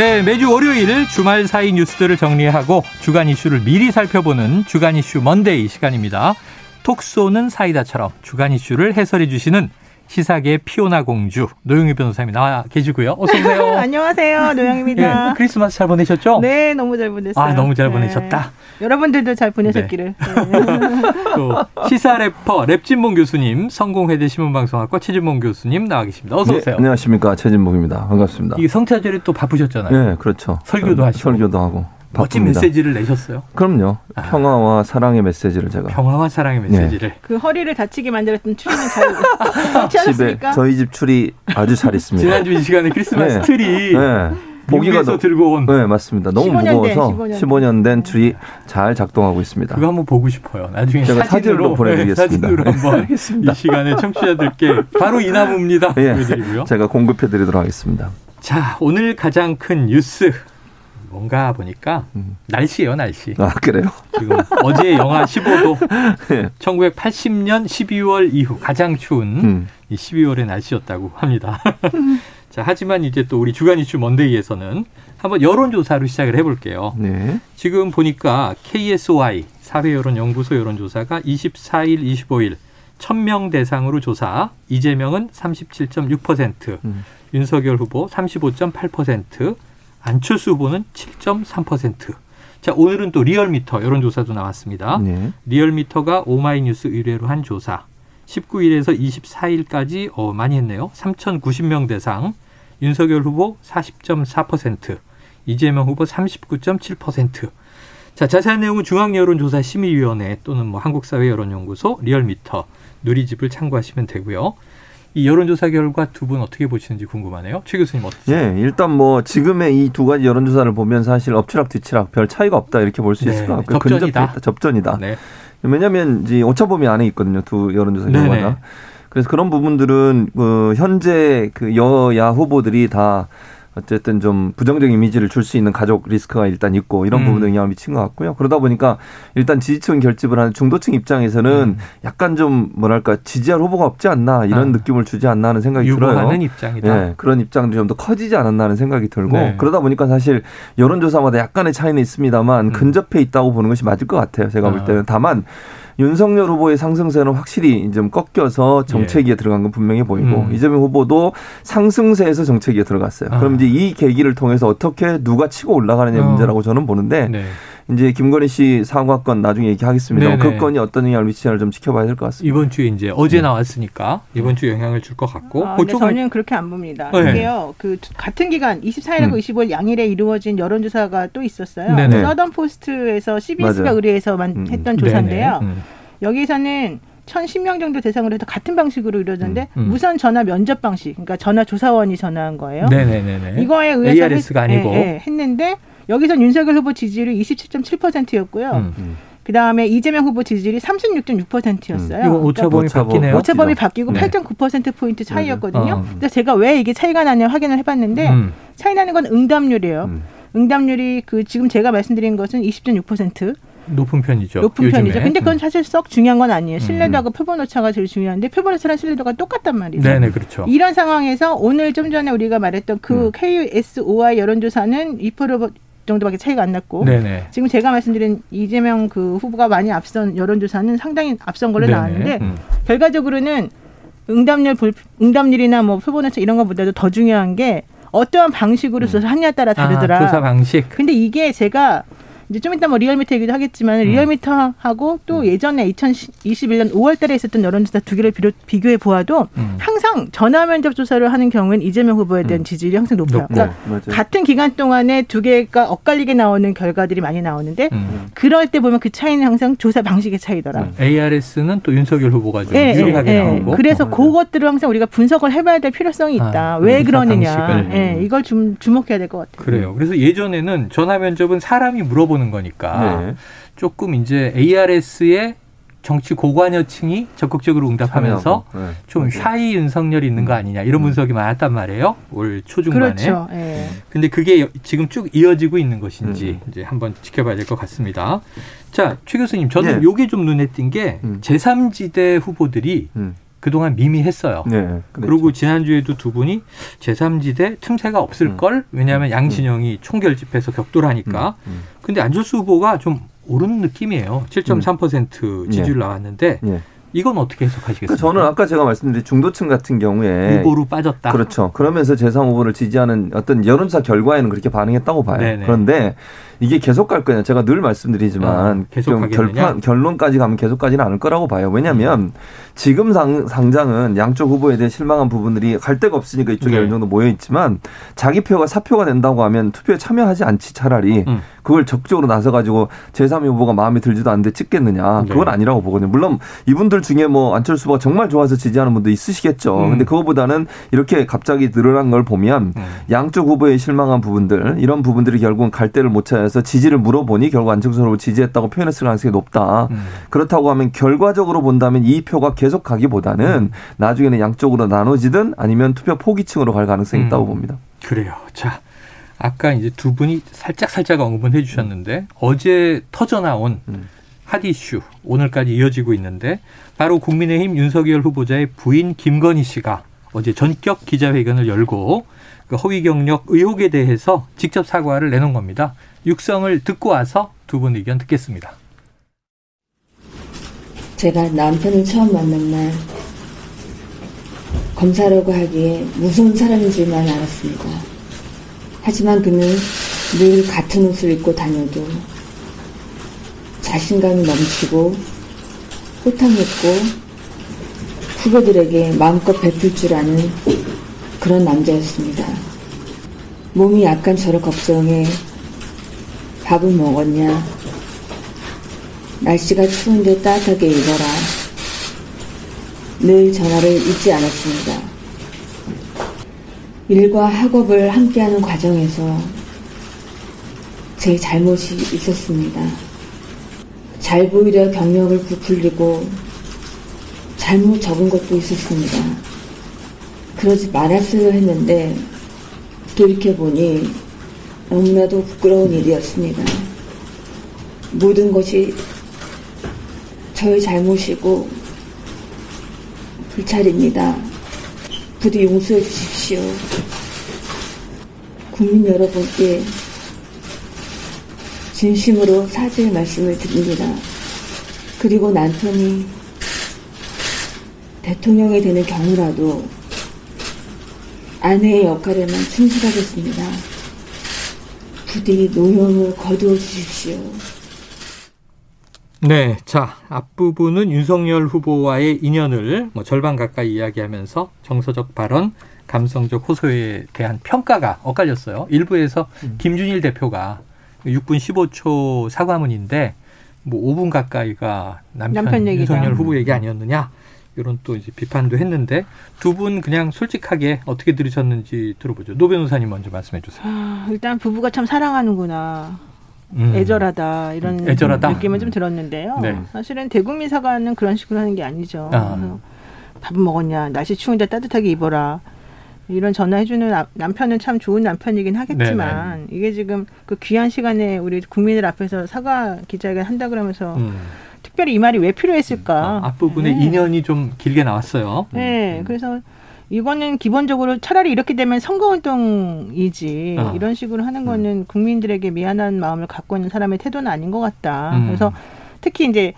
네, 매주 월요일 주말 사이 뉴스들을 정리하고 주간 이슈를 미리 살펴보는 주간 이슈 Monday 시간입니다. 톡 쏘는 사이다처럼 주간 이슈를 해설해 주시는 시사계 피오나 공주 노영희 변호사님이 나와 계시고요. 어서 오세요. 안녕하세요. 노영희입니다. 예, 크리스마스 잘 보내셨죠? 네, 너무 잘 보냈어요. 아, 너무 잘 네. 보내셨다. 여러분들도 잘 보내셨기를. 네. 또 시사 래퍼 랩진봉 교수님, 성공회대 신문방송학과 최진봉 교수님 나와 계십니다. 어서 오세요. 네, 안녕하십니까 최진봉입니다. 반갑습니다. 이 성탄절에 또 바쁘셨잖아요. 네, 그렇죠. 설교도 하시고. 설교도 하고. 멋진 바쁩니다. 메시지를 내셨어요. 그럼요. 아. 평화와 사랑의 메시지를 제가 평화와 사랑의 메시지를. 그 허리를 다치게 만들었던 트리는 잘 집에? 저희 집 트리 아주 잘 있습니다. 지난주 이 시간에 크리스마스 네. 트리 네. 보기가 너, 들고 온 네 맞습니다. 너무 15년 된, 무거워서 15년 15년 된 트리 잘 작동하고 있습니다. 그거 한번 보고 싶어요. 나중에 제가 사진으로, 사진으로 보내드리겠습니다. 네, 사진으로 한번. 이 시간에 청취자들께 바로 이 나무입니다. 예, 보여드리고요. 제가 공급해드리도록 하겠습니다. 자, 오늘 가장 큰 뉴스 뭔가 보니까 음. 날씨예요, 날씨. 아 그래요? 지금 어제 영하 15도, 네. 1980년 12월 이후 가장 추운 음. 이 12월의 날씨였다고 합니다. 자, 하지만 이제 또 우리 주간 이슈 먼데이에서는 한번 여론조사로 시작을 해볼게요. 네. 지금 보니까 KSY 사회여론연구소 여론조사가 24일, 25일 1000명 대상으로 조사 이재명은 37.6%, 음. 윤석열 후보 35.8%, 안철수 후보는 7.3%. 자, 오늘은 또 리얼미터 여론 조사도 나왔습니다. 네. 리얼미터가 오마이뉴스 의뢰로 한 조사. 19일에서 24일까지 어, 많이 했네요. 3,090명 대상. 윤석열 후보 40.4%, 이재명 후보 39.7%. 자, 자세한 내용은 중앙여론조사 심의위원회 또는 뭐 한국사회여론연구소 리얼미터 누리집을 참고하시면 되고요. 이 여론조사 결과 두 분 어떻게 보시는지 궁금하네요. 최 교수님 어떠세요? 예, 일단 뭐 지금의 이 두 가지 여론조사를 보면 사실 엎치락 뒤치락 별 차이가 없다 이렇게 볼수 네, 있을 것 같고요. 접전이다. 접전이다. 네. 왜냐하면 이제 오차범위 안에 있거든요. 두 여론조사 네네. 결과가. 그래서 그런 부분들은 그 현재 그 여야 후보들이 다 어쨌든 좀 부정적 이미지를 줄 수 있는 가족 리스크가 일단 있고 이런 음. 부분에 영향을 미친 것 같고요. 그러다 보니까 일단 지지층 결집을 하는 중도층 입장에서는 음. 약간 좀 뭐랄까 지지할 후보가 없지 않나 이런 아. 느낌을 주지 않나 하는 생각이 들어요. 유보하는 입장이다. 예, 그런 입장도 좀 더 커지지 않았나 하는 생각이 들고 네. 그러다 보니까 사실 여론조사마다 약간의 차이는 있습니다만 음. 근접해 있다고 보는 것이 맞을 것 같아요. 제가 아. 볼 때는 다만 윤석열 후보의 상승세는 확실히 좀 꺾여서 정체기에 들어간 건 분명히 보이고 음. 이재명 후보도 상승세에서 정체기에 들어갔어요. 아. 그럼 이제 이 계기를 통해서 어떻게 누가 치고 올라가느냐 어. 문제라고 저는 보는데 네. 이제 김건희 씨 사과 건 나중에 얘기하겠습니다. 네네. 그 건이 어떤 영향을 미치냐를 좀 지켜봐야 될 것 같습니다. 이번 주에 이제 어제 나왔으니까 이번 주 영향을 줄 것 같고 아, 그쪽은- 저는 그렇게 안 봅니다. 네. 이게요, 그 같은 기간 24일하고 음. 25일 양일에 이루어진 여론조사가 또 있었어요. 네네. 서던 포스트에서 CBS가 맞아요. 의뢰해서만 음. 했던 네네. 조사인데요. 음. 여기서는 1,010명 정도 대상으로 해서 같은 방식으로 이루어졌는데 음, 음. 무선 전화 면접 방식, 그러니까 전화 조사원이 전화한 거예요. 네네네네. 이거에 의해서 ARS가 했, 아니고. 예, 예, 했는데 여기선 윤석열 후보 지지율이 27.7%였고요. 음. 그 다음에 이재명 후보 지지율이 36.6%였어요. 이거 오차범위 오차범위. 바뀌네요. 오차범위 바뀌고 네. 8.9% 포인트 차이였거든요. 어. 근데 제가 왜 이게 차이가 나냐 확인을 해봤는데 음. 차이 나는 건 응답률이에요. 음. 응답률이 그 지금 제가 말씀드린 것은 20.6% 높은 편이죠. 높은 요즘에. 편이죠. 근데 그건 음. 사실 썩 중요한 건 아니에요. 신뢰도하고 표본 오차가 제일 중요한데 표본 오차랑 신뢰도가 똑같단 말이죠. 네네 그렇죠. 이런 상황에서 오늘 좀 전에 우리가 말했던 그 음. KSOI 여론조사는 2% 정도밖에 차이가 안 났고 네네. 지금 제가 말씀드린 이재명 그 후보가 많이 앞선 여론조사는 상당히 앞선 걸로 네네. 나왔는데 음. 결과적으로는 응답률 볼- 응답률이나 뭐 표본오차 이런 것보다도 더 중요한 게 어떠한 방식으로 조사하냐에 따라 다르더라. 아, 조사 방식. 근데 이게 제가 이제 좀 이따 뭐 리얼미터 얘기도 하겠지만 음. 리얼미터하고 또 예전에 2021년 5월달에 있었던 여론조사 두 개를 비교, 비교해 보아도 음. 항상 전화 면접 조사를 하는 경우에는 이재명 후보에 대한 음. 지지율이 항상 높아요. 높고. 그러니까 맞아요. 같은 기간 동안에 두 개가 엇갈리게 나오는 결과들이 많이 나오는데 음. 그럴 때 보면 그 차이는 항상 조사 방식의 차이더라. 음. ARS는 또 윤석열 후보가 좀 예, 유리하게 예, 예. 나오고. 그래서 어, 그것들을 항상 우리가 분석을 해봐야 될 필요성이 있다. 아, 왜 그러느냐. 예, 이걸 좀 주목해야 될 것 같아요. 그래요. 그래서 예전에는 전화 면접은 사람이 물어보는 거니까 네. 조금 이제 ARS의 정치 고관여층이 적극적으로 응답하면서. 네. 좀 맞아요. 샤이 윤석열이 있는 거 아니냐 이런 분석이 많았단 말이에요. 올 초중반에. 그렇죠. 예. 근데 그게 여- 지금 쭉 이어지고 있는 것인지 음. 이제 한번 지켜봐야 될 것 같습니다. 자, 최 교수님, 저는 네. 요게 좀 눈에 띈게 음. 제3지대 후보들이 음. 그동안 미미했어요. 네. 그리고 지난주에도 두 분이 제3지대 틈새가 없을 걸 왜냐하면 양진영이 총결집해서 격돌하니까. 음. 근데 안철수 후보가 좀 오르는 느낌이에요. 7.3% 지지율 나왔는데 예. 이건 어떻게 해석하시겠습니까? 그러니까 저는 아까 제가 말씀드린 중도층 같은 경우에 후보로 빠졌다. 그렇죠. 그러면서 재3 후보를 지지하는 어떤 여론조사 결과에는 그렇게 반응했다고 봐요. 네네. 그런데 이게 계속 갈 거냐. 제가 늘 말씀드리지만 아, 계속 좀? 결판, 결론까지 가면 계속 가지는 않을 거라고 봐요. 왜냐하면 지금 상, 당장은 양쪽 후보에 대해 실망한 부분들이 갈 데가 없으니까 이쪽에 네. 어느 정도 모여 있지만 자기 표가 사표가 된다고 하면 투표에 참여하지 않지 차라리 음. 그걸 적극적으로 나서 가지고 제3 후보가 마음에 들지도 않는데 찍겠느냐. 그건 네. 아니라고 보거든요. 물론 이분들 중에 뭐 안철수 후보가 정말 좋아서 지지하는 분도 있으시겠죠. 음. 근데 그거보다는 이렇게 갑자기 늘어난 걸 보면 음. 양쪽 후보에 실망한 부분들 이런 부분들이 결국은 갈 데를 못 찾아서 지지를 물어보니 결국 안철수 후보를 지지했다고 표현했을 가능성이 높다. 음. 그렇다고 하면 결과적으로 본다면 이 표가 계속 가기보다는 나중에는 양쪽으로 나눠지든 아니면 투표 포기층으로 갈 가능성이 음. 있다고 봅니다. 그래요. 자, 아까 이제 두 분이 살짝 살짝 언급은 해주셨는데 어제 터져 나온 음. 핫 이슈 오늘까지 이어지고 있는데 바로 국민의힘 윤석열 후보자의 부인 김건희 씨가 어제 전격 기자회견을 열고 그 허위 경력 의혹에 대해서 직접 사과를 내놓은 겁니다. 육성을 듣고 와서 두 분 의견 듣겠습니다. 제가 남편을 처음 만난 날 검사라고 하기에 무서운 사람인 줄만 알았습니다. 하지만 그는 늘 같은 옷을 입고 다녀도 자신감이 넘치고 호탕했고 후배들에게 마음껏 베풀 줄 아는 그런 남자였습니다. 몸이 약간 저를 걱정해 밥을 먹었냐 날씨가 추운데 따뜻하게 입어라. 늘 전화를 잊지 않았습니다. 일과 학업을 함께하는 과정에서 제 잘못이 있었습니다. 잘 보이려 경력을 부풀리고 잘못 적은 것도 있었습니다. 그러지 말았어야 했는데 돌이켜보니 너무나도 부끄러운 일이었습니다. 모든 것이 저의 잘못이고 불찰입니다. 부디 용서해 주십시오. 국민 여러분께 진심으로 사죄의 말씀을 드립니다. 그리고 남편이 대통령이 되는 경우라도 아내의 역할에만 충실하겠습니다. 부디 노여움을 거두어 주십시오. 네, 자 앞부분은 윤석열 후보와의 인연을 뭐 절반 가까이 이야기하면서 정서적 발언, 감성적 호소에 대한 평가가 엇갈렸어요. 일부에서 김준일 대표가 6분 15초 사과문인데 뭐 5분 가까이가 남편, 남편 얘기다. 윤석열 후보 얘기 아니었느냐 이런 또 이제 비판도 했는데 두 분 그냥 솔직하게 어떻게 들으셨는지 들어보죠. 노 변호사님 먼저 말씀해 주세요. 아, 일단 부부가 참 사랑하는구나. 음. 애절하다 이런 애절하다? 느낌은 좀 들었는데요. 네. 사실은 대국민 사과는 그런 식으로 하는 게 아니죠. 아. 밥은 먹었냐, 날씨 추운데 따뜻하게 입어라. 이런 전화해주는 아- 남편은 참 좋은 남편이긴 하겠지만 이게 지금 그 귀한 시간에 우리 국민들 앞에서 사과 기자회견 한다 그러면서 음. 특별히 이 말이 왜 필요했을까? 아, 앞부분에 네. 인연이 좀 길게 나왔어요. 네, 그래서 이거는 기본적으로 차라리 이렇게 되면 선거운동이지 아. 이런 식으로 하는 거는 국민들에게 미안한 마음을 갖고 있는 사람의 태도는 아닌 것 같다. 음. 그래서 특히 이제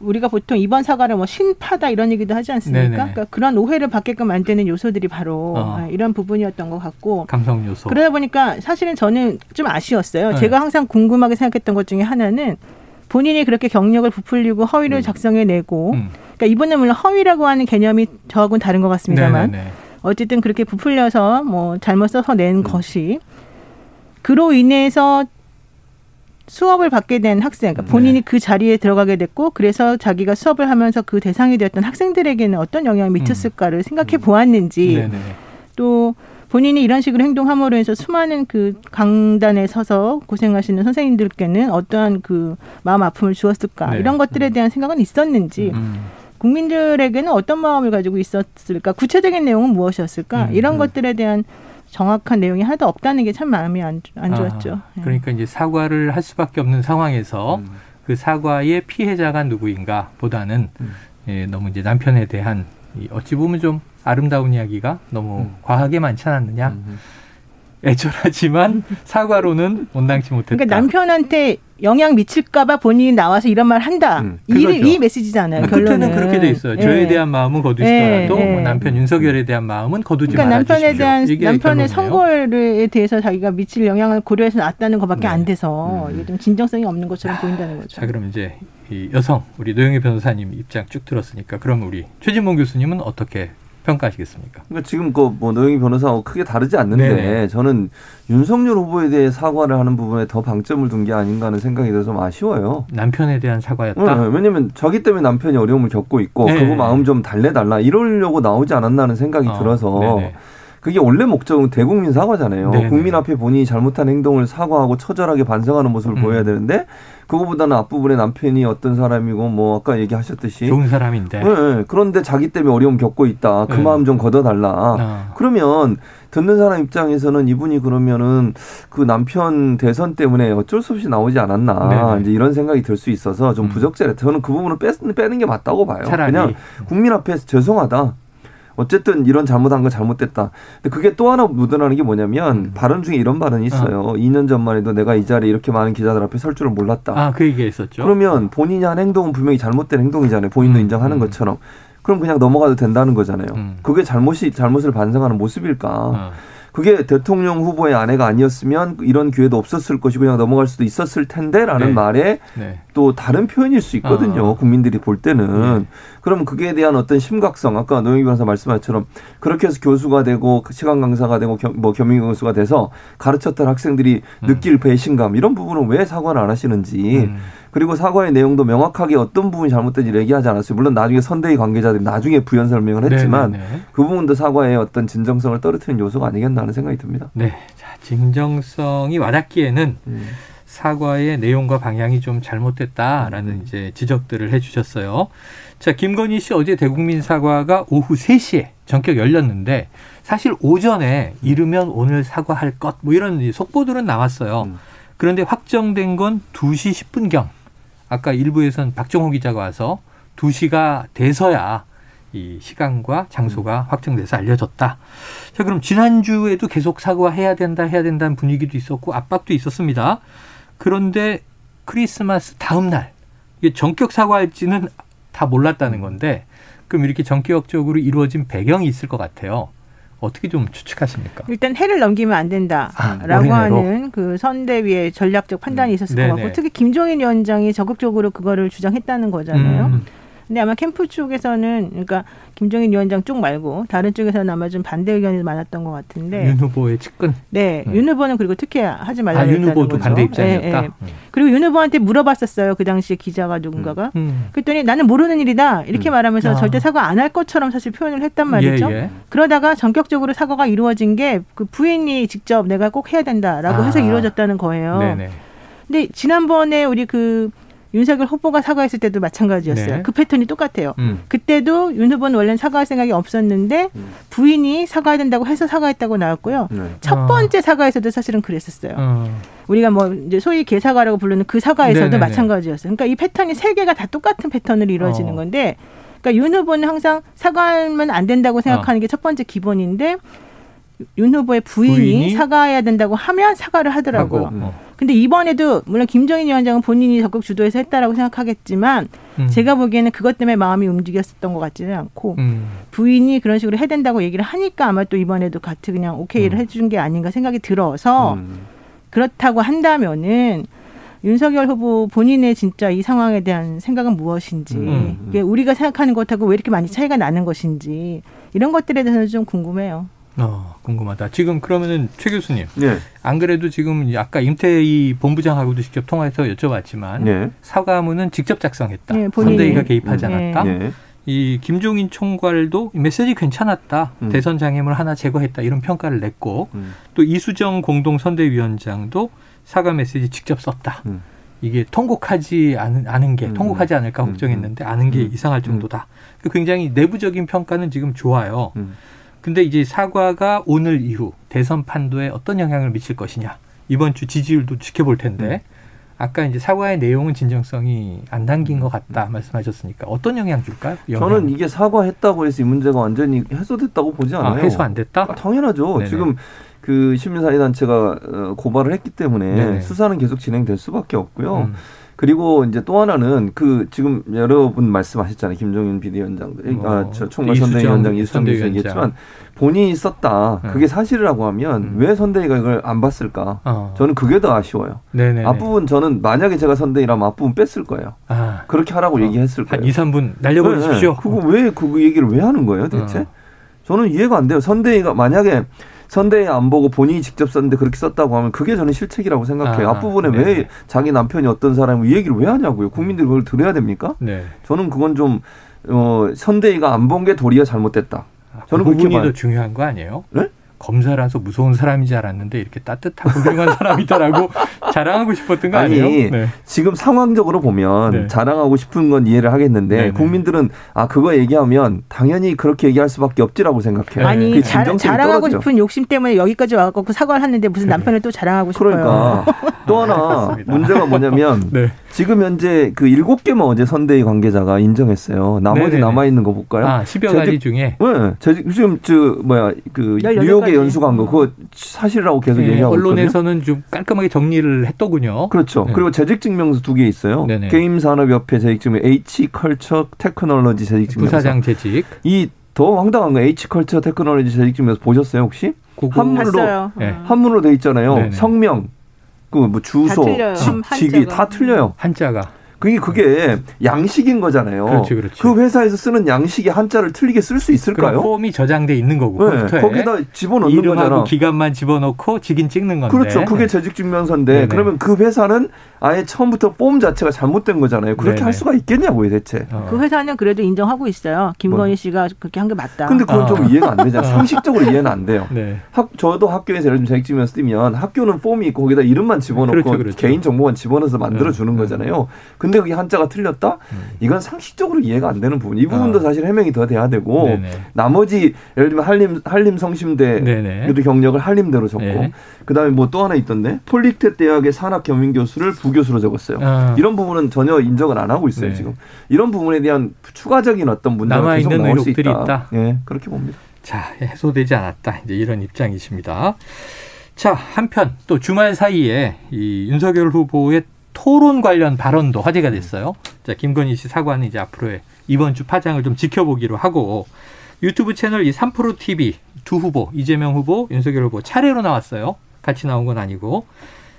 우리가 보통 이번 사과를 뭐 신파다 이런 얘기도 하지 않습니까? 네네. 그러니까 그런 오해를 받게끔 만드는 요소들이 바로 어. 아, 이런 부분이었던 것 같고 감성 요소. 그러다 보니까 사실은 저는 좀 아쉬웠어요. 네. 제가 항상 궁금하게 생각했던 것 중에 하나는 본인이 그렇게 경력을 부풀리고 허위를 작성해내고 음. 그러니까 이번에 물론 허위라고 하는 개념이 저하고는 다른 것 같습니다만 네네네. 어쨌든 그렇게 부풀려서 뭐 잘못 써서 낸 음. 것이 그로 인해서 수업을 받게 된 학생, 그러니까 네. 본인이 그 자리에 들어가게 됐고, 그래서 자기가 수업을 하면서 그 대상이 되었던 학생들에게는 어떤 영향을 미쳤을까를 생각해 보았는지, 음. 네네. 또 본인이 이런 식으로 행동함으로 해서 수많은 그 강단에 서서 고생하시는 선생님들께는 어떠한 그 마음 아픔을 주었을까 네. 이런 것들에 대한 생각은 있었는지 음. 국민들에게는 어떤 마음을 가지고 있었을까 구체적인 내용은 무엇이었을까 음, 이런 음. 것들에 대한 정확한 내용이 하나도 없다는 게 참 마음이 안, 안 좋았죠. 아, 예. 그러니까 이제 사과를 할 수밖에 없는 상황에서 음. 그 사과의 피해자가 누구인가 보다는 음. 예, 너무 이제 남편에 대한 이 어찌 보면 좀 아름다운 이야기가 너무 음. 과하게 많지 않았느냐. 음. 애절하지만 사과로는 온당치 못했다. 그러니까 남편한테 영향 미칠까봐 본인이 나와서 이런 말 한다. 음, 이. 이 메시지잖아요. 끝에는 결론은. 그렇게 돼 있어요. 예. 저에 대한 마음은 거두시더라도 예, 예. 뭐 남편 윤석열에 대한 마음은 거두지 그러니까 말아주십시오. 남편에 대한 남편의 결론이에요. 선거에 대해서 자기가 미칠 영향을 고려해서 놨다는 것밖에 네. 안 돼서 음. 이게 좀 진정성이 없는 것처럼 보인다는 거죠. 자, 그럼 이제 이 여성 우리 노영희 변호사님 입장 쭉 들었으니까 그럼 우리 최진봉 교수님은 어떻게 평가하시겠습니까? 그러니까 지금 그뭐 노영희 변호사하고 크게 다르지 않는데 네네. 저는 윤석열 후보에 대해 사과를 하는 부분에 더 방점을 둔 게 아닌가 하는 생각이 들어서 좀 아쉬워요. 남편에 대한 사과였다. 어, 왜냐면 자기 때문에 남편이 어려움을 겪고 있고 네. 그거 마음 좀 달래달라 이러려고 나오지 않았나 하는 생각이 어, 들어서 네네. 그게 원래 목적은 대국민 사과잖아요. 네네. 국민 앞에 본인이 잘못한 행동을 사과하고 처절하게 반성하는 모습을 음. 보여야 되는데 그거보다는 앞부분에 남편이 어떤 사람이고 뭐 아까 얘기하셨듯이 좋은 사람인데. 예, 예. 그런데 자기 때문에 어려움 겪고 있다. 그 네. 마음 좀 걷어달라. 아. 그러면 듣는 사람 입장에서는 이분이 그러면은 그 남편 대선 때문에 어쩔 수 없이 나오지 않았나 네네. 이제 이런 생각이 들 수 있어서 좀 음. 부적절해. 저는 그 부분을 빼, 빼는 게 맞다고 봐요. 차라리. 그냥 국민 앞에서 죄송하다. 어쨌든 이런 잘못한 건 잘못됐다. 근데 그게 또 하나 묻어나는 게 뭐냐면 음. 발언 중에 이런 발언이 있어요. 2년 전만 해도 내가 이 자리에 이렇게 많은 기자들 앞에 설 줄을 몰랐다. 아, 그 얘기가 있었죠. 그러면 본인이 한 행동은 분명히 잘못된 행동이잖아요. 본인도 음, 인정하는 음. 것처럼. 그럼 그냥 넘어가도 된다는 거잖아요. 음. 그게 잘못이 잘못을 반성하는 모습일까? 어. 그게 대통령 후보의 아내가 아니었으면 이런 기회도 없었을 것이고 그냥 넘어갈 수도 있었을 텐데라는 네. 말에 네. 또 다른 표현일 수 있거든요. 아. 국민들이 볼 때는. 네. 그러면 그게 대한 어떤 심각성, 아까 노영희 변호사 말씀한 것처럼 그렇게 해서 교수가 되고 시간 강사가 되고 겸, 뭐 겸임 교수가 돼서 가르쳤던 학생들이 음. 느낄 배신감 이런 부분은 왜 사과를 안 하시는지 음. 그리고 사과의 내용도 명확하게 어떤 부분이 잘못된지 얘기하지 않았어요. 물론 나중에 선대위 관계자들이 나중에 부연 설명을 했지만 네네네. 그 부분도 사과의 어떤 진정성을 떨어뜨리는 요소가 아니겠나 하는 생각이 듭니다. 네. 자, 진정성이 와닿기에는 음. 사과의 내용과 방향이 좀 잘못됐다라는 이제 지적들을 해주셨어요. 자, 김건희 씨 어제 대국민 사과가 오후 3시에 전격 열렸는데 사실 오전에 이르면 오늘 사과할 것 뭐 이런 속보들은 나왔어요. 음. 그런데 확정된 건 2시 10분경. 아까 일부에선 박정호 기자가 와서 2시가 돼서야 이 시간과 장소가 확정돼서 알려졌다. 자, 그럼 지난주에도 계속 사과해야 된다, 해야 된다는 분위기도 있었고 압박도 있었습니다. 그런데 크리스마스 다음 날 이게 전격 사과할지는 다 몰랐다는 건데 그럼 이렇게 전격적으로 이루어진 배경이 있을 것 같아요. 어떻게 좀 추측하십니까? 일단 해를 넘기면 안 아, 된다라고 올해내로? 하는 그 선대위의 전략적 판단이 있었을 네네. 것 같고 특히 김종인 위원장이 적극적으로 그거를 주장했다는 거잖아요. 음, 근데 아마 캠프 쪽에서는 그러니까 김종인 위원장 쪽 말고 다른 쪽에서는 아마 좀 반대 의견이 많았던 것 같은데 윤 후보의 측근. 네, 네. 윤 후보는 그리고 특히 하지 말라고 아, 윤 후보도 거죠. 반대 입장이었다. 예, 예. 그리고 윤 후보한테 물어봤었어요. 그 당시에 기자가 누군가가. 음. 그랬더니 나는 모르는 일이다 이렇게 음. 말하면서 아. 절대 사과 안 할 것처럼 사실 표현을 했단 말이죠. 예, 예. 그러다가 전격적으로 사과가 이루어진 게 그 부인이 직접 내가 꼭 해야 된다라고 아. 해서 이루어졌다는 거예요. 네네. 근데 지난번에 우리 그 윤석열 후보가 사과했을 때도 마찬가지였어요. 네. 그 패턴이 똑같아요. 음. 그때도 윤 후보는 원래는 사과할 생각이 없었는데 음. 부인이 사과해야 된다고 해서 사과했다고 나왔고요. 네. 첫 아. 번째 사과에서도 사실은 그랬었어요. 어. 우리가 뭐 이제 소위 개사과라고 부르는 그 사과에서도 네네네. 마찬가지였어요. 그러니까 이 패턴이 세 개가 다 똑같은 패턴으로 이루어지는 어. 건데, 그러니까 윤 후보는 항상 사과하면 안 된다고 생각하는 게첫 번째 기본인데 윤 후보의 부인이, 부인이 사과해야 된다고 하면 사과를 하더라고요. 하고. 어. 근데 이번에도 물론 김정인 위원장은 본인이 적극 주도해서 했다라고 생각하겠지만 음. 제가 보기에는 그것 때문에 마음이 움직였었던 것 같지는 않고 음. 부인이 그런 식으로 해야 된다고 얘기를 하니까 아마 또 이번에도 같이 그냥 오케이를 음. 해준 게 아닌가 생각이 들어서 음. 그렇다고 한다면은 윤석열 후보 본인의 진짜 이 상황에 대한 생각은 무엇인지 음. 이게 우리가 생각하는 것하고 왜 이렇게 많이 차이가 나는 것인지 이런 것들에 대해서는 좀 궁금해요. 어, 궁금하다. 지금 그러면은 최 교수님 예. 안 그래도 지금 아까 임태희 본부장하고도 직접 통화해서 여쭤봤지만 예. 사과문은 직접 작성했다. 예, 본인이. 선대위가 개입하지 음. 않았다. 예. 이 김종인 총괄도 메시지 괜찮았다. 음. 대선 장애물 하나 제거했다. 이런 평가를 냈고 음. 또 이수정 공동 선대위원장도 사과 메시지 직접 썼다. 음. 이게 통곡하지 않은, 않은 게 음. 통곡하지 않을까 음. 걱정했는데 게 음. 이상할 정도다. 그 굉장히 내부적인 평가는 지금 좋아요. 음. 근데 이제 사과가 오늘 이후 대선 판도에 어떤 영향을 미칠 것이냐 이번 주 지지율도 지켜볼 텐데 아까 이제 사과의 내용은 진정성이 안 담긴 것 같다 말씀하셨으니까 어떤 영향 줄까요? 영향. 저는 이게 사과했다고 해서 이 문제가 완전히 해소됐다고 보지 아, 않아요. 해소 안 됐다? 아, 당연하죠. 네네. 지금 그 시민사회단체가 어, 고발을 했기 때문에 네네. 수사는 계속 진행될 수밖에 없고요. 음. 그리고 이제 또 하나는 그 지금 여러분 말씀하셨잖아요. 김종인 비대위원장도 뭐, 아, 저 총괄 선대위원장 이수정. 교수 얘기했지만 본인이 썼다. 네. 그게 사실이라고 하면 음. 왜 선대위가 이걸 안 봤을까? 어. 저는 그게 더 아쉬워요. 네네. 앞부분 저는 만약에 제가 선대위라면 앞부분 뺐을 거예요. 아, 그렇게 하라고 얘기했을 한 거예요. 2, 3분 날려버리십시오. 네, 그거 왜 그 얘기를 왜 하는 거예요, 대체? 어. 저는 이해가 안 돼요. 선대위가 만약에 선대위 안 보고 본인이 직접 썼는데 그렇게 썼다고 하면 그게 저는 실책이라고 생각해요. 아, 앞부분에 네. 왜 자기 남편이 어떤 사람이 이 얘기를 왜 하냐고요. 국민들이 그걸 들어야 됩니까? 네. 저는 그건 좀 어, 선대위가 안 본 게 도리어 잘못됐다. 저는 그 부분이. 더 중요한 거 아니에요? 네? 검사라서 무서운 사람인 줄 알았는데 이렇게 따뜻하고 훌륭한 사람이다라고 자랑하고 싶었던 거 아니, 아니에요? 네. 지금 상황적으로 보면 네. 자랑하고 싶은 건 이해를 하겠는데 네네. 국민들은 아 그거 얘기하면 당연히 그렇게 얘기할 수밖에 없지라고 생각해요. 아니 자, 진정성이 자랑하고 떨어져. 싶은 욕심 때문에 여기까지 와갖고 그 사과를 하는데 무슨 그래. 남편을 또 자랑하고 싶어요. 그러니까 또 하나. 문제가 뭐냐면 네. 지금 현재 그 일곱 개만 어제 선대위 관계자가 인정했어요. 나머지 네네네. 남아 있는 거 볼까요? 아, 10여 가지 재직- 중에 네, 재 지금 저 뭐야 그18 뉴욕에 가지. 연수 간 거 그거 사실이라고 계속 네, 얘기하고 있거든요. 언론에서는 좀 깔끔하게 정리를 했더군요. 그렇죠. 네. 그리고 재직 증명서 두 개 있어요. 네네. 게임 산업 협회 재직 증명, H컬처 테크놀로지 재직 증명서. 부사장 재직. 이 더 황당한 거 H컬처 테크놀로지 재직 증명서 보셨어요 혹시? 한문으로 봤어요. 네. 어. 한문으로 돼 있잖아요. 네네. 성명, 그 뭐 주소, 틀려요. 직, 한- 직위 한자가. 다 틀려요. 한자가. 그게 그게 양식인 거잖아요. 그렇지, 그렇지. 그 회사에서 쓰는 양식에 한자를 틀리게 쓸 수 있을까요? 폼이 저장돼 있는 거고 네, 거기다 집어넣는 이름하고 거잖아. 기간만 집어넣고 직인 찍는 건데. 그렇죠. 그게 재직 증명서인데 네네. 그러면 그 회사는 아예 처음부터 폼 자체가 잘못된 거잖아요. 그렇게 네네. 할 수가 있겠냐고요, 대체. 어. 그 회사는 그래도 인정하고 있어요. 김건희 뭐. 씨가 그렇게 한 게 맞다. 근데 그건 아. 좀 이해가 안 되잖아요. 아. 상식적으로 이해는 안 돼요. 네. 학, 저도 학교에서 예를 들면 재직 증명서 쓰면 학교는 폼이 있고 거기다 이름만 집어넣고 그렇죠, 그렇죠. 개인 정보만 집어넣어서 만들어 주는 음, 거잖아요. 근데 그게 한자가 틀렸다? 음. 이건 상식적으로 이해가 안 되는 부분. 이 부분도 아. 사실 해명이 더 돼야 되고 네네. 나머지 예를 들면 한림 한림 성심대 네네. 도 경력을 한림대로 적고 네. 그다음에 뭐 또 하나 있던데 폴리텍 대학의 산학 겸임 교수를 부교수로 적었어요. 아. 이런 부분은 전혀 인정을 안 하고 있어요 네. 지금. 이런 부분에 대한 추가적인 어떤 문제가 계속 나올 수 있다. 있다. 예, 그렇게 봅니다. 자, 해소되지 않았다. 이제 이런 입장이십니다. 자, 한편 또 주말 사이에 이 윤석열 후보의 토론 관련 발언도 화제가 됐어요. 자, 김건희 씨 사과는 이제 앞으로의 이번 주 파장을 좀 지켜보기로 하고 유튜브 채널 이 3프로 TV 두 후보 이재명 후보, 윤석열 후보 차례로 나왔어요. 같이 나온 건 아니고.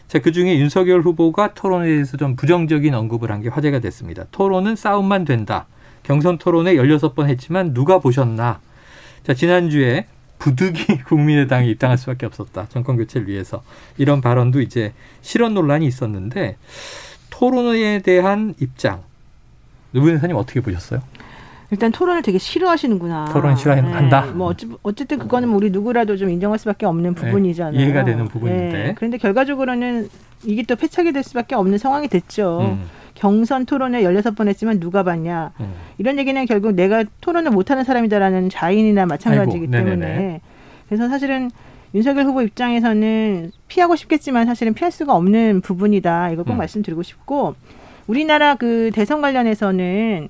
자, 그 중에 윤석열 후보가 토론에 대해서 좀 부정적인 언급을 한 게 화제가 됐습니다. 토론은 싸움만 된다. 경선 토론에 16번 했지만 누가 보셨나? 자, 지난주에 부득이 국민의당에 입당할 수밖에 없었다. 정권 교체를 위해서. 이런 발언도 이제 실언 논란이 있었는데 토론에 대한 입장. 노 변호사님 어떻게 보셨어요? 일단 토론을 되게 싫어하시는구나. 토론 싫어한다. 뭐 어찌, 어쨌든 그거는 뭐 우리 누구라도 좀 인정할 수밖에 없는 부분이잖아요. 네, 이해가 되는 부분인데. 네, 그런데 결과적으로는 이게 또 패착이 될 수밖에 없는 상황이 됐죠. 음, 경선 토론을 16번 했지만 누가 봤냐. 음. 이런 얘기는 결국 내가 토론을 못하는 사람이다라는 자인이나 마찬가지이기 때문에. 그래서 사실은 윤석열 후보 입장에서는 피하고 싶겠지만 사실은 피할 수가 없는 부분이다. 이걸 꼭 음. 말씀드리고 싶고 우리나라 그 대선 관련해서는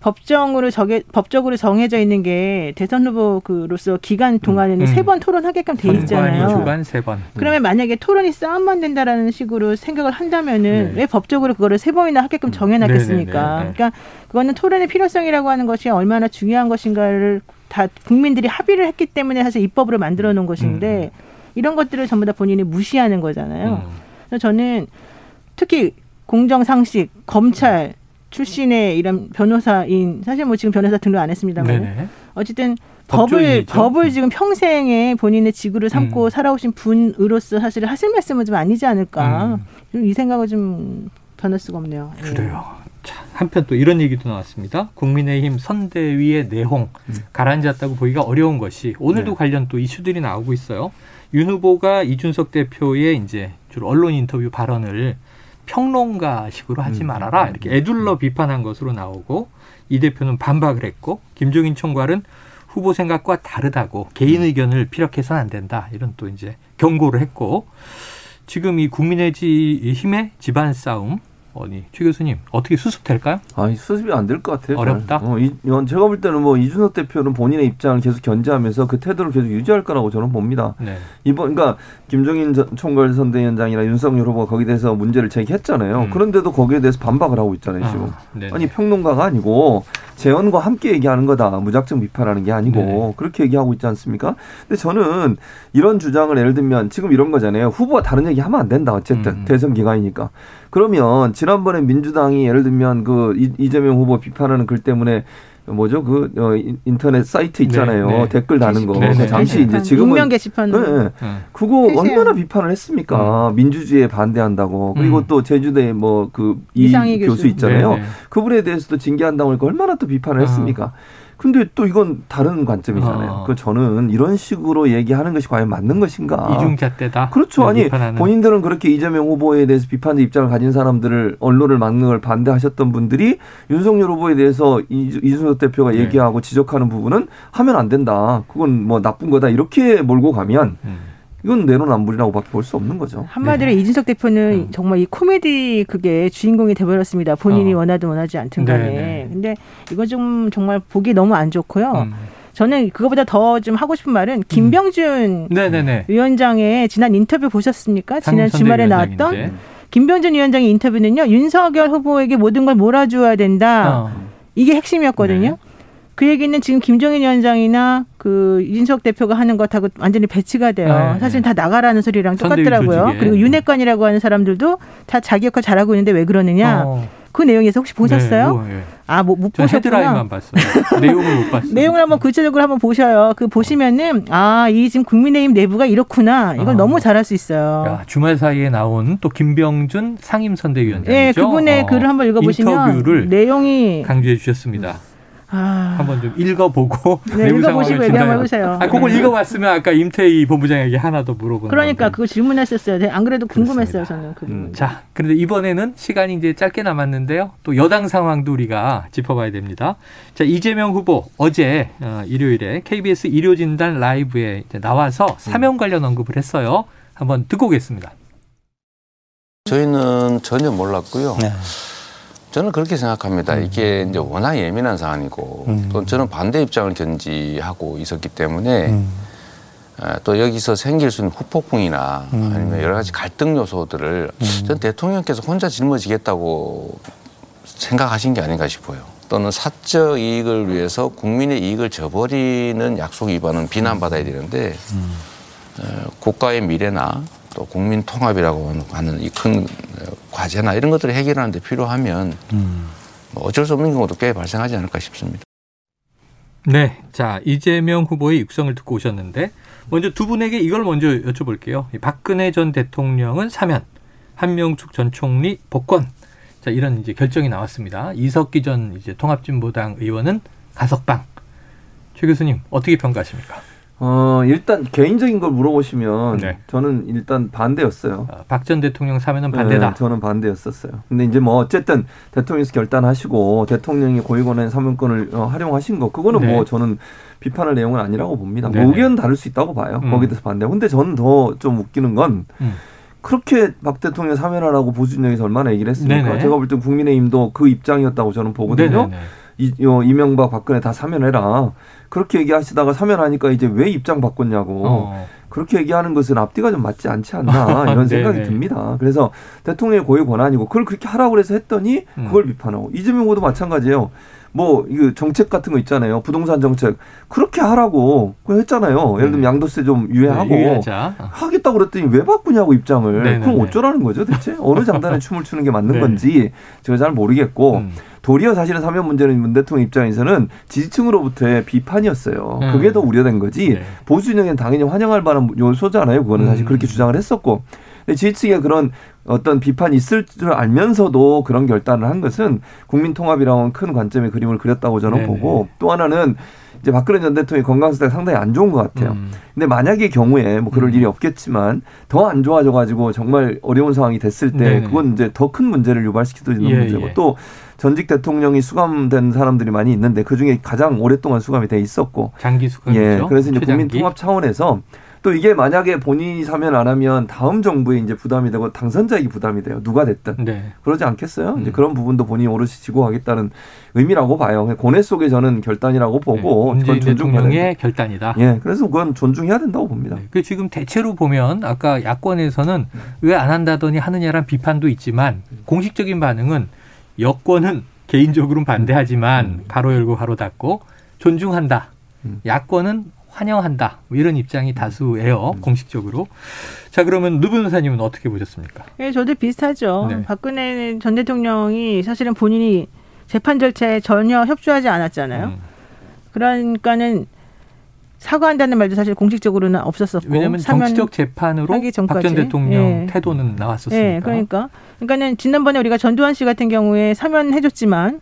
법정으로 정해 법적으로 정해져 있는 게 대선 후보로서 기간 동안에는 음. 세번 토론하게끔 돼 있잖아요. 주간 세 번. 그러면 만약에 토론이 싸움만 된다라는 식으로 생각을 한다면은 네. 왜 법적으로 그거를 세 번이나 하게끔 정해놨겠습니까? 네, 네, 네, 네. 그러니까 그거는 토론의 필요성이라고 하는 것이 얼마나 중요한 것인가를 다 국민들이 합의를 했기 때문에 사실 입법으로 만들어 놓은 것인데 이런 것들을 전부 다 본인이 무시하는 거잖아요. 음. 그래서 저는 특히 공정상식, 검찰 출신의 이런 변호사인 사실 뭐 지금 변호사 등록 안 했습니다만 네네. 어쨌든 법을 법조인이죠. 법을 지금 평생에 본인의 지구를 삼고 음. 살아오신 분으로서 사실 하실 말씀은 좀 아니지 않을까 음. 좀이 생각을 좀 변할 수가 없네요. 예. 그래요. 자, 한편 또 이런 얘기도 나왔습니다. 국민의힘 선대위의 내홍 가라앉았다고 보기가 어려운 것이 오늘도 네. 관련 또 이슈들이 나오고 있어요. 윤 후보가 이준석 대표의 이제 주로 언론 인터뷰 발언을 평론가식으로 하지 음. 말아라. 이렇게 애둘러 비판한 것으로 나오고 이 대표는 반박을 했고 김종인 총괄은 후보 생각과 다르다고 개인 의견을 피력해서는 안 된다. 이런 또 이제 경고를 했고 지금 이 국민의 힘의 집안 싸움 어니 최 교수님 어떻게 수습될까요? 아니 수습이 안 될 것 같아요. 어렵다? 어, 이, 제가 볼 때는 뭐 이준석 대표는 본인의 입장을 계속 견제하면서 그 태도를 계속 유지할 거라고 저는 봅니다. 네. 이번 그러니까 김종인 전- 총괄 선대위원장이나 윤석열 후보가 거기에 대해서 문제를 제기했잖아요. 음. 그런데도 거기에 대해서 반박을 하고 있잖아요. 지금. 아, 네네. 아니 평론가가 아니고 재연과 함께 얘기하는 거다. 무작정 비판하는 게 아니고 네네. 그렇게 얘기하고 있지 않습니까? 근데 저는 이런 주장을 예를 들면 지금 이런 거잖아요. 후보가 다른 얘기 하면 안 된다. 어쨌든 음. 대선 기간이니까. 그러면 지난번에 민주당이 예를 들면 그 이- 이재명 후보 비판하는 글 때문에 뭐죠 그 어, 인- 인터넷 사이트 있잖아요. 네, 네. 댓글 다는 거. 그 잠시 이제 게시판, 지금은 익명 게시판 네, 네. 네. 그거 폐쇄한. 얼마나 비판을 했습니까? 민주주의에 반대한다고. 그리고 음. 또 제주대 뭐그 이상희 이 교수 교수. 있잖아요. 네네. 그분에 대해서도 징계한다고 하니까 얼마나 또 비판을 아. 했습니까? 근데 또 이건 다른 관점이잖아요. 아. 그 저는 이런 식으로 얘기하는 것이 과연 맞는 것인가? 이중잣대다. 그렇죠. 아니 비판하는. 본인들은 그렇게 이재명 후보에 대해서 비판의 입장을 가진 사람들을 언론을 막는 걸 반대하셨던 분들이 윤석열 후보에 대해서 이- 이준석 대표가 네. 얘기하고 지적하는 부분은 하면 안 된다. 그건 뭐 나쁜 거다. 이렇게 몰고 가면 음. 이건 내로남불이라고밖에 볼 수 없는 거죠. 한마디로 이준석 대표는 음. 정말 이 코미디 그게 주인공이 돼버렸습니다. 본인이 어. 원하든 원하지 않든 간에. 네네. 근데 이거 좀 정말 보기 너무 안 좋고요. 음. 저는 그거보다 더 좀 하고 싶은 말은 김병준 네네네. 위원장의 지난 인터뷰 보셨습니까? 지난 주말에 나왔던. 김병준 위원장의 인터뷰는요. 윤석열 후보에게 모든 걸 몰아줘야 된다. 어. 이게 핵심이었거든요. 네. 그 얘기는 지금 김종인 위원장이나 그 이준석 대표가 하는 것하고 완전히 배치가 돼요. 네, 사실 네. 다 나가라는 소리랑 똑같더라고요. 그리고 윤핵관이라고 하는 사람들도 다 자기 역할 잘하고 있는데 왜 그러느냐. 어. 그 내용에서 혹시 보셨어요? 네, 뭐, 예. 아, 뭐못저 보셨구나. 헤드라인만 봤어요. 내용을 못 봤어요. 내용을 한번 구체적으로 한번 보셔요. 그 보시면은 아, 이 지금 국민의힘 내부가 이렇구나. 이걸 아. 너무 잘할 수 있어요. 야, 주말 사이에 나온 또 김병준 상임선대위원장이죠. 예, 그분의 어, 글을 한번 읽어보시면 인터뷰를 내용이 강조해 주셨습니다. 아, 한번 좀 읽어보고 네, 내부 읽어보시고 얘기 한번 해보세요. 아, 그걸 읽어봤으면 아까 임태희 본부장에게 하나 더 물어보는 그러니까 건데. 그거 질문했었어요. 안 그래도 궁금했어요, 그렇습니다. 저는 그 음. 자, 그런데 이번에는 시간이 이제 짧게 남았는데요. 또 여당 상황도 우리가 짚어봐야 됩니다. 자, 이재명 후보 어제 어, 일요일에 KBS 일요진단 라이브에 이제 나와서 사면 관련 언급을 했어요. 한번 듣고 오겠습니다. 저희는 전혀 몰랐고요. 네. 저는 그렇게 생각합니다. 이게 이제 워낙 예민한 사안이고 음. 또 저는 반대 입장을 견지하고 있었기 때문에 음. 어, 또 여기서 생길 수 있는 후폭풍이나 음. 아니면 여러 가지 갈등 요소들을 전 대통령께서 혼자 짊어지겠다고 생각하신 게 아닌가 싶어요. 또는 사적 이익을 위해서 국민의 이익을 저버리는 약속 위반은 비난받아야 되는데 어, 국가의 미래나 또 국민 통합이라고 하는 이 큰 과제나 이런 것들을 해결하는 데 필요하면 음. 뭐 어쩔 수 없는 경우도 꽤 발생하지 않을까 싶습니다. 네. 자, 이재명 후보의 육성을 듣고 오셨는데, 먼저 두 분에게 이걸 먼저 여쭤볼게요. 이 박근혜 전 대통령은 사면, 한명숙 전 총리 복권. 자, 이런 이제 결정이 나왔습니다. 이석기 전 이제 통합진보당 의원은 가석방. 최 교수님, 어떻게 평가하십니까? 어 일단 개인적인 걸 물어보시면 네. 저는 일단 반대였어요. 아, 박전 대통령 사면은 반대다. 네, 저는 반대였었어요. 근데 이제 뭐 어쨌든 대통령께서 결단하시고 대통령이 고위권의 사면권을 어, 활용하신 거 그거는 네. 뭐 저는 비판할 내용은 아니라고 봅니다. 뭐 의견 다를 수 있다고 봐요. 음. 거기에 대해서 반대. 근데 저는 더 좀 웃기는 건 음. 그렇게 박 대통령 사면하라고 보수진영에서 얼마나 얘기를 했습니까? 네네. 제가 볼 때 국민의힘도 그 입장이었다고 저는 보거든요. 네네네. 이, 어, 이명박 박근혜 다 사면해라. 그렇게 얘기하시다가 사면하니까 이제 왜 입장 바꿨냐고. 어. 그렇게 얘기하는 것은 앞뒤가 좀 맞지 않지 않나 이런 생각이 네네. 듭니다. 그래서 대통령의 고유 권한이고 그걸 그렇게 하라고 그래서 했더니 음. 그걸 비판하고 이재명 후보도 마찬가지예요. 뭐 이거 정책 같은 거 있잖아요. 부동산 정책 그렇게 하라고 그거 했잖아요. 예를 들면 양도세 좀 유예하고 네. 하겠다고 그랬더니 왜 바꾸냐고 입장을. 네네네. 그럼 어쩌라는 거죠, 대체? 어느 장단에 춤을 추는 게 맞는 네. 건지 제가 잘 모르겠고 음. 도리어 사실은 사면 문제는 문 대통령 입장에서는 지지층으로부터의 비판이었어요. 음. 그게 더 우려된 거지. 네. 보수 진영에는 당연히 환영할 만한 요소잖아요. 그거는 사실 음. 그렇게 주장을 했었고. 지지층에 그런 어떤 비판이 있을 줄 알면서도 그런 결단을 한 것은 국민 통합이라는 큰 관점의 그림을 그렸다고 저는 네네. 보고 또 하나는 이제 박근혜 전 대통령의 건강 상태가 상당히 안 좋은 것 같아요. 음. 근데 만약의 경우에 뭐 그럴 음. 일이 없겠지만 더 안 좋아져 가지고 정말 어려운 상황이 됐을 때 네네. 그건 이제 더 큰 문제를 유발시킬 수도 있는 예, 문제고 예. 또 전직 대통령이 수감된 사람들이 많이 있는데 그 중에 가장 오랫동안 수감이 돼 있었고 장기 수감이죠. 예 그래서 이제 국민 최장기. 통합 차원에서 또 이게 만약에 본인이 사면 안 하면 다음 정부에 이제 부담이 되고 당선자에게 부담이 돼요 누가 됐든 네. 그러지 않겠어요? 이제 음. 그런 부분도 본인이 오롯이 지고 가겠다는 의미라고 봐요. 그냥 고뇌 속에 저는 결단이라고 보고 네. 그건. 대통령의 결단이다. 예, 그래서 그건 존중해야 된다고 봅니다. 네. 그 지금 대체로 보면 아까 야권에서는 왜 안 한다더니 하느냐란 비판도 있지만 공식적인 반응은 여권은 개인적으로는 반대하지만 가로 열고 가로 닫고 존중한다. 음. 야권은 환영한다. 뭐 이런 입장이 다수예요. 공식적으로. 자 그러면 누 변호사님은 어떻게 보셨습니까? 예, 저도 비슷하죠. 네. 박근혜 전 대통령이 사실은 본인이 재판 절차에 전혀 협조하지 않았잖아요. 음. 그러니까는 사과한다는 말도 사실 공식적으로는 없었었고. 왜냐하면 정치적 재판으로 박 전. 대통령 예. 태도는 나왔었으니까. 예, 그러니까. 그러니까는 지난번에 우리가 전두환 씨 같은 경우에 사면해줬지만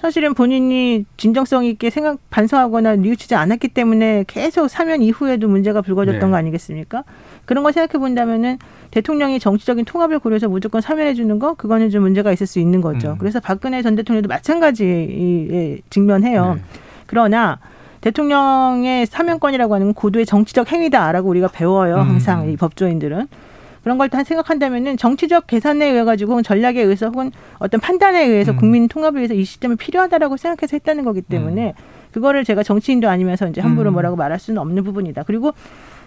사실은 본인이 진정성 있게 생각 반성하거나 뉘우치지 않았기 때문에 계속 사면 이후에도 문제가 불거졌던 네. 거 아니겠습니까? 그런 걸 생각해 본다면은 대통령이 정치적인 통합을 고려해서 무조건 사면해 주는 거 그거는 좀 문제가 있을 수 있는 거죠. 음. 그래서 박근혜 전 대통령도 마찬가지에 직면해요. 네. 그러나 대통령의 사면권이라고 하는 건 고도의 정치적 행위다라고 우리가 배워요. 음. 항상 이 법조인들은. 그런 걸 다 생각한다면은 정치적 계산에 의해 가지고 전략에 의해서 혹은 어떤 판단에 의해서 음. 국민 통합을 위해서 이 시점이 필요하다라고 생각해서 했다는 거기 때문에 그거를 제가 정치인도 아니면서 이제 함부로 음. 뭐라고 말할 수는 없는 부분이다. 그리고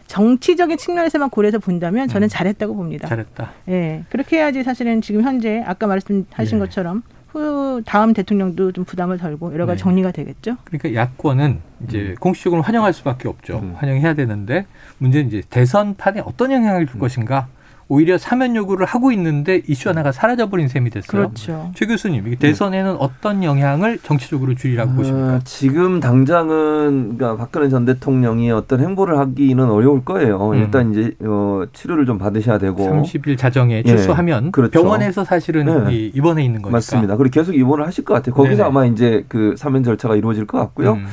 정치적인 측면에서만 고려해서 본다면 저는 음. 잘했다고 봅니다. 잘했다. 예. 그렇게 해야지 사실은 지금 현재 아까 말씀하신 예. 것처럼 후 다음 대통령도 좀 부담을 덜고 여러 가지 네. 정리가 되겠죠. 그러니까 야권은 이제 공식적으로 환영할 수밖에 없죠. 음. 환영해야 되는데 문제는 이제 대선판에 어떤 영향을 줄 것인가. 오히려 사면 요구를 하고 있는데 이슈 하나가 사라져버린 셈이 됐어요. 그렇죠. 최 교수님, 이게 대선에는 어떤 영향을 정치적으로 줄이라고 보십니까? 어, 지금 당장은 그러니까 박근혜 전 대통령이 어떤 행보를 하기는 어려울 거예요. 음. 일단 이제 어, 치료를 좀 받으셔야 되고 30일 자정에 예, 출소하면 그렇죠. 병원에서 사실은 네. 이 입원해 있는 거니까. 맞습니다. 그리고 계속 입원을 하실 것 같아요. 거기서 네네. 아마 이제 그 사면 절차가 이루어질 것 같고요. 음.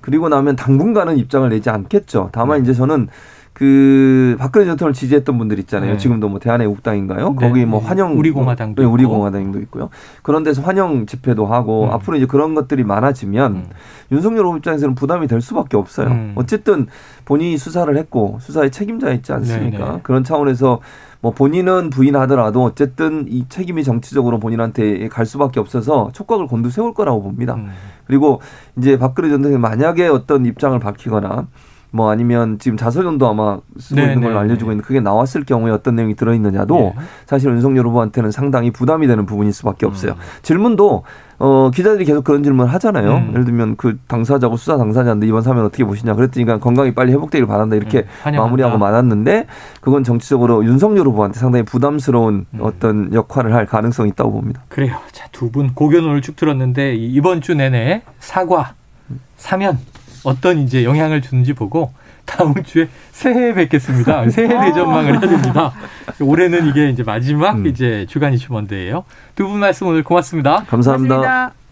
그리고 나면 당분간은 입장을 내지 않겠죠. 다만 네. 이제 저는 그 박근혜 전 대통령을 지지했던 분들 있잖아요. 네. 지금도 뭐 대한애국당인가요? 네. 거기 뭐 환영 우리 공화당도 네, 있고. 우리 공화당도 있고요. 그런 데서 환영 집회도 하고 음. 앞으로 이제 그런 것들이 많아지면 음. 윤석열 후보 입장에서는 부담이 될 수밖에 없어요. 음. 어쨌든 본인이 수사를 했고 수사의 책임자 있지 않습니까? 네네. 그런 차원에서 뭐 본인은 부인하더라도 어쨌든 이 책임이 정치적으로 본인한테 갈 수밖에 없어서 촉각을 곤두 세울 거라고 봅니다. 음. 그리고 이제 박근혜 전 대통령 만약에 어떤 입장을 밝히거나 뭐 아니면 지금 자서전도 아마 쓰고 네, 있는 걸로 네, 알려주고 네. 있는데 그게 나왔을 경우에 어떤 내용이 들어있느냐도 예. 사실 윤석열 후보한테는 상당히 부담이 되는 부분일 수밖에 없어요. 음. 질문도 어 기자들이 계속 그런 질문을 하잖아요. 음. 예를 들면 그 당사자고 수사 당사자인데 이번 사면 어떻게 보시냐 그랬더니 건강이 빨리 회복되길 바란다 이렇게 음. 마무리하고 말았는데 그건 정치적으로 윤석열 후보한테 상당히 부담스러운 음. 어떤 역할을 할 가능성이 있다고 봅니다. 그래요. 자, 두 분 고견을 쭉 들었는데 이- 이번 주 내내 사과, 사면 어떤 이제 영향을 주는지 보고 다음 주에 새해 뵙겠습니다. 새해 대전망을 해야 됩니다. 올해는 이게 이제 마지막 음. 이제 주간 이슈 먼데예요. 두 분 말씀 오늘 고맙습니다. 감사합니다. 고맙습니다.